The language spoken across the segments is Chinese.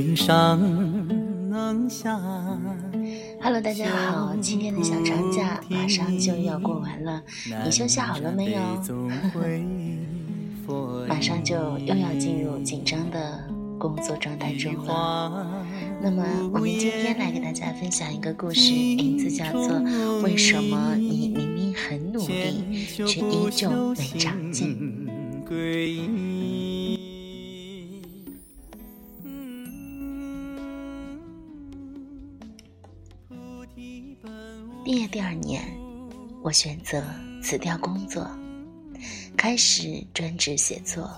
悲伤下。Hello，大家好，今天的小长假马上就要过完了，你休息好了没有？马上就又要进入紧张的工作状态中了。那么，我们今天来给大家分享一个故事，名字叫做《为什么你明明很努力，却依旧没长进》。第二年，我选择辞掉工作，开始专职写作。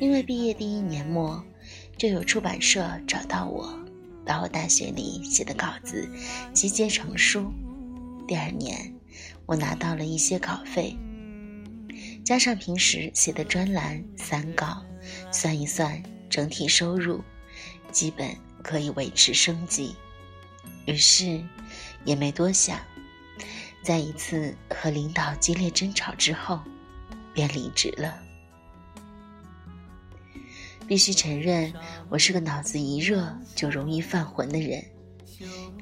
因为毕业第一年末，就有出版社找到我，把我大学里写的稿子集结成书。第二年，我拿到了一些稿费，加上平时写的专栏、散稿，算一算，整体收入基本可以维持生计。于是。也没多想，在一次和领导激烈争吵之后，便离职了。必须承认，我是个脑子一热就容易犯浑的人，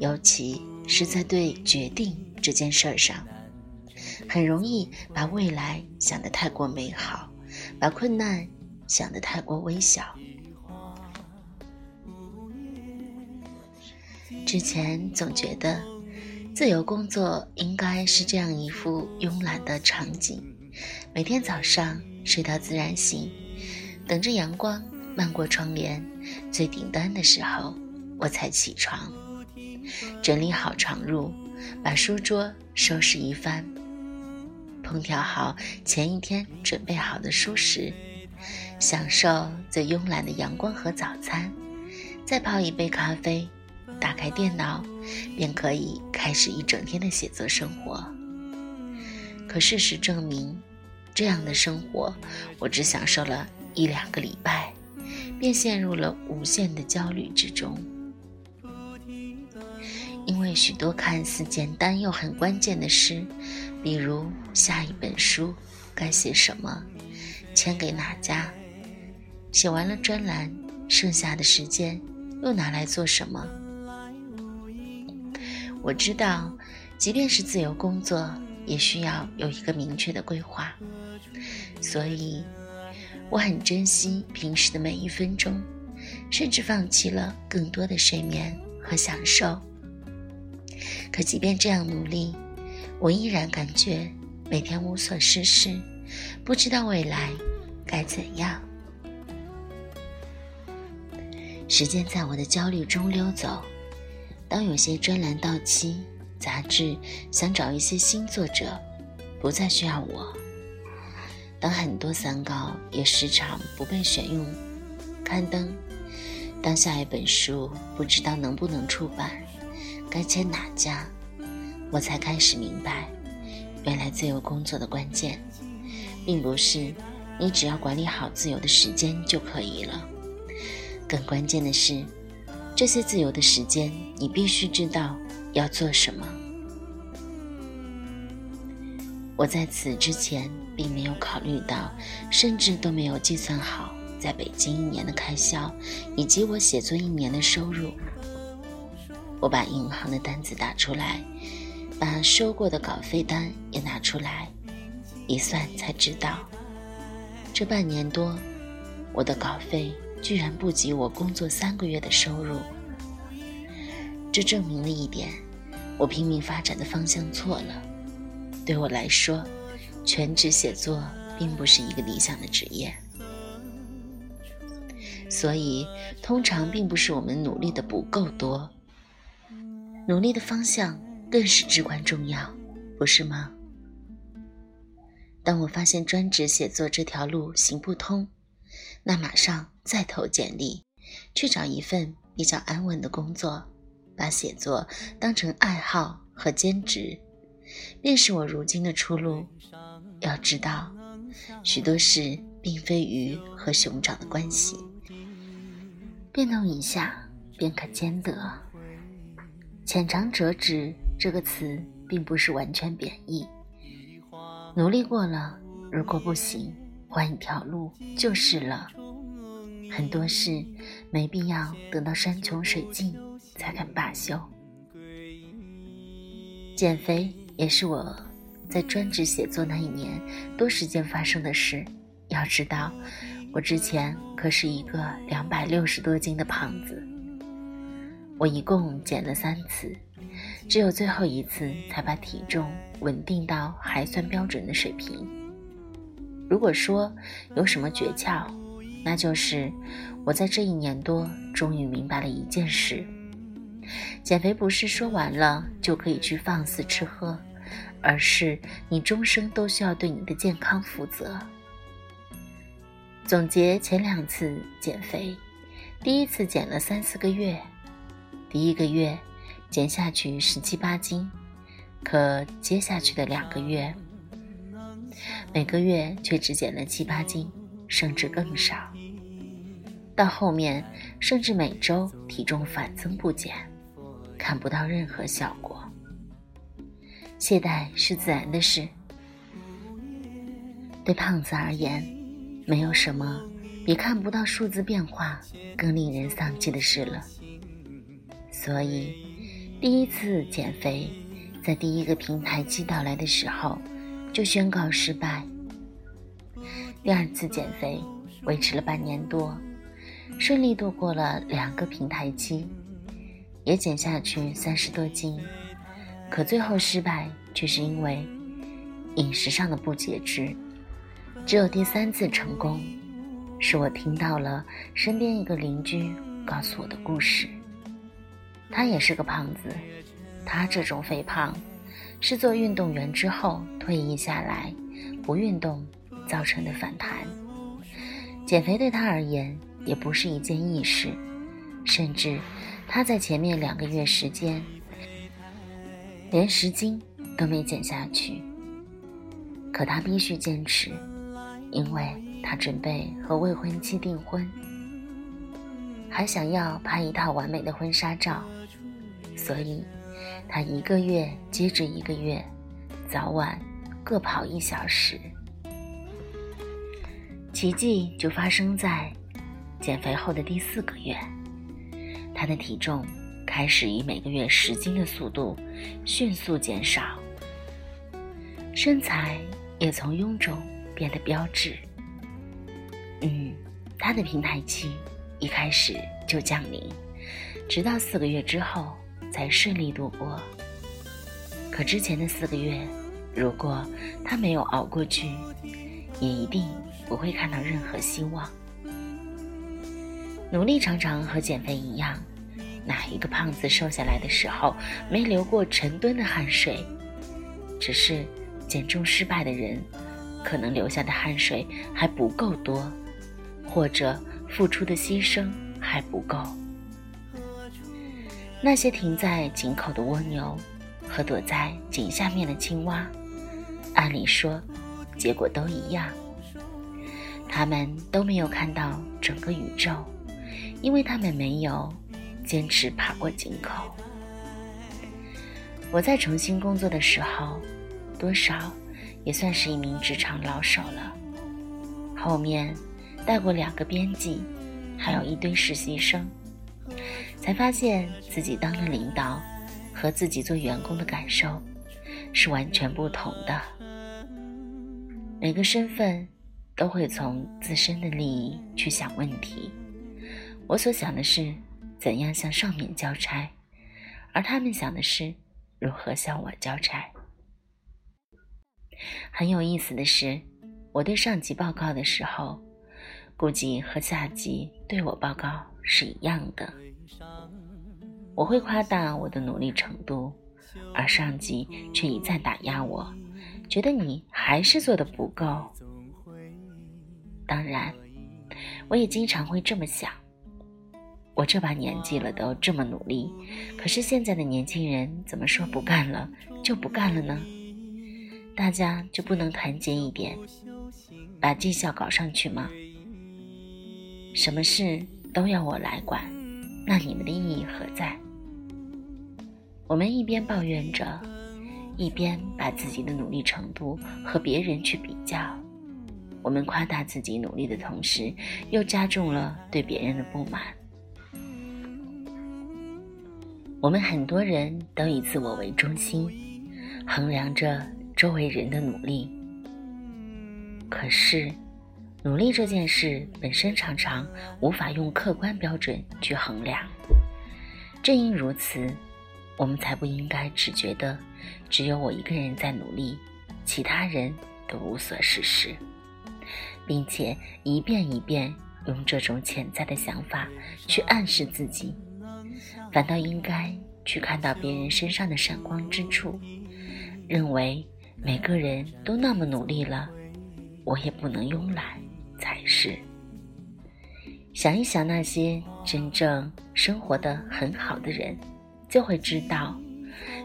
尤其是在对决定这件事儿上，很容易把未来想得太过美好，把困难想得太过微小。之前总觉得。自由工作应该是这样一幅慵懒的场景：每天早上睡到自然醒，等着阳光漫过窗帘，最顶端的时候我才起床，整理好床褥，把书桌收拾一番，烹调好前一天准备好的书食，享受最慵懒的阳光和早餐，再泡一杯咖啡。打开电脑，便可以开始一整天的写作生活。可事实证明，这样的生活我只享受了一两个礼拜，便陷入了无限的焦虑之中。因为许多看似简单又很关键的事，比如下一本书该写什么，签给哪家，写完了专栏，剩下的时间又拿来做什么？我知道，即便是自由工作，也需要有一个明确的规划，所以我很珍惜平时的每一分钟，甚至放弃了更多的睡眠和享受。可即便这样努力，我依然感觉每天无所事事，不知道未来该怎样。时间在我的焦虑中溜走。当有些专栏到期，杂志想找一些新作者，不再需要我；当很多散稿也时常不被选用刊登；当下一本书不知道能不能出版，该签哪家，我才开始明白，原来自由工作的关键，并不是你只要管理好自由的时间就可以了，更关键的是。这些自由的时间，你必须知道要做什么。我在此之前并没有考虑到，甚至都没有计算好在北京一年的开销，以及我写作一年的收入。我把银行的单子打出来，把收过的稿费单也拿出来，一算才知道，这半年多，我的稿费。居然不及我工作三个月的收入，这证明了一点：我拼命发展的方向错了。对我来说，全职写作并不是一个理想的职业。所以，通常并不是我们努力的不够多，努力的方向更是至关重要，不是吗？当我发现专职写作这条路行不通，那马上再投简历，去找一份比较安稳的工作，把写作当成爱好和兼职，便是我如今的出路。要知道，许多事并非鱼和熊掌的关系，变动一下便可兼得。浅尝辄止这个词并不是完全贬义，努力过了，如果不行。换一条路就是了。很多事没必要等到山穷水尽才肯罢休。减肥也是我在专职写作那一年多时间发生的事。要知道，我之前可是一个两百六十多斤的胖子。我一共减了三次，只有最后一次才把体重稳定到还算标准的水平。如果说有什么诀窍，那就是我在这一年多终于明白了一件事：减肥不是说完了就可以去放肆吃喝，而是你终生都需要对你的健康负责。总结前两次减肥，第一次减了三四个月。第一个月减下去十七八斤，可接下去的两个月，每个月却只减了七八斤，甚至更少。到后面，甚至每周体重反增不减，看不到任何效果。懈怠是自然的事，对胖子而言，没有什么比看不到数字变化更令人丧气的事了。所以，第一次减肥，在第一个平台期到来的时候，就宣告失败。第二次减肥维持了半年多，顺利度过了两个平台期，也减下去三十多斤。可最后失败，却是因为饮食上的不节制。只有第三次成功，是我听到了身边一个邻居告诉我的故事。他也是个胖子，他这种肥胖，是做运动员之后退役下来不运动造成的反弹。减肥对他而言也不是一件易事，甚至他在前面两个月时间连十斤都没减下去。可他必须坚持，因为他准备和未婚妻订婚。还想要拍一套完美的婚纱照，所以，他一个月接着一个月，早晚各跑一小时。奇迹就发生在减肥后的第四个月，他的体重开始以每个月十斤的速度迅速减少，身材也从臃肿变得标致。嗯，他的平台期。一开始就降临，直到四个月之后才顺利度过。可之前的四个月，如果他没有熬过去，也一定不会看到任何希望。努力常常和减肥一样，哪一个胖子瘦下来的时候没流过成吨的汗水？只是减重失败的人，可能流下的汗水还不够多，或者。付出的牺牲还不够。那些停在井口的蜗牛，和躲在井下面的青蛙，按理说，结果都一样。他们都没有看到整个宇宙，因为他们没有坚持爬过井口。我在重新工作的时候，多少也算是一名职场老手了。后面。带过两个编辑，还有一堆实习生，才发现自己当了领导，和自己做员工的感受是完全不同的。每个身份都会从自身的利益去想问题。我所想的是怎样向上面交差，而他们想的是如何向我交差。很有意思的是，我对上级报告的时候。估计和下级对我报告是一样的。我会夸大我的努力程度，而上级却一再打压我，觉得你还是做的不够。当然，我也经常会这么想：我这把年纪了都这么努力，可是现在的年轻人怎么说不干了就不干了呢？大家就不能团结一点，把绩效搞上去吗？什么事都要我来管，那你们的意义何在？我们一边抱怨着，一边把自己的努力程度和别人去比较。我们夸大自己努力的同时，又加重了对别人的不满。我们很多人都以自我为中心，衡量着周围人的努力。可是，努力这件事本身常常无法用客观标准去衡量。正因如此，我们才不应该只觉得只有我一个人在努力，其他人都无所事事，并且一遍一遍用这种潜在的想法去暗示自己，反倒应该去看到别人身上的闪光之处，认为每个人都那么努力了。我也不能慵懒才是。想一想那些真正生活的很好的人，就会知道，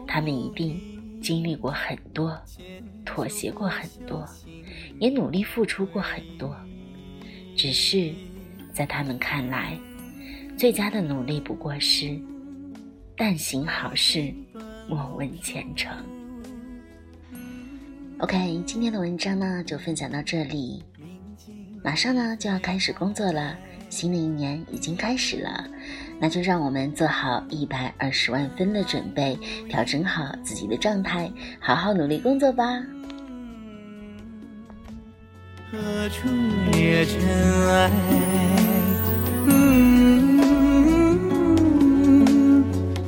他们一定经历过很多，妥协过很多，也努力付出过很多。只是在他们看来，最佳的努力不过是“但行好事，莫问前程”。OK，今天的文章呢就分享到这里。马上呢就要开始工作了，新的一年已经开始了，那就让我们做好一百二十万分的准备，调整好自己的状态，好好努力工作吧。何处惹尘埃？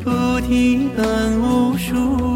菩提本无树。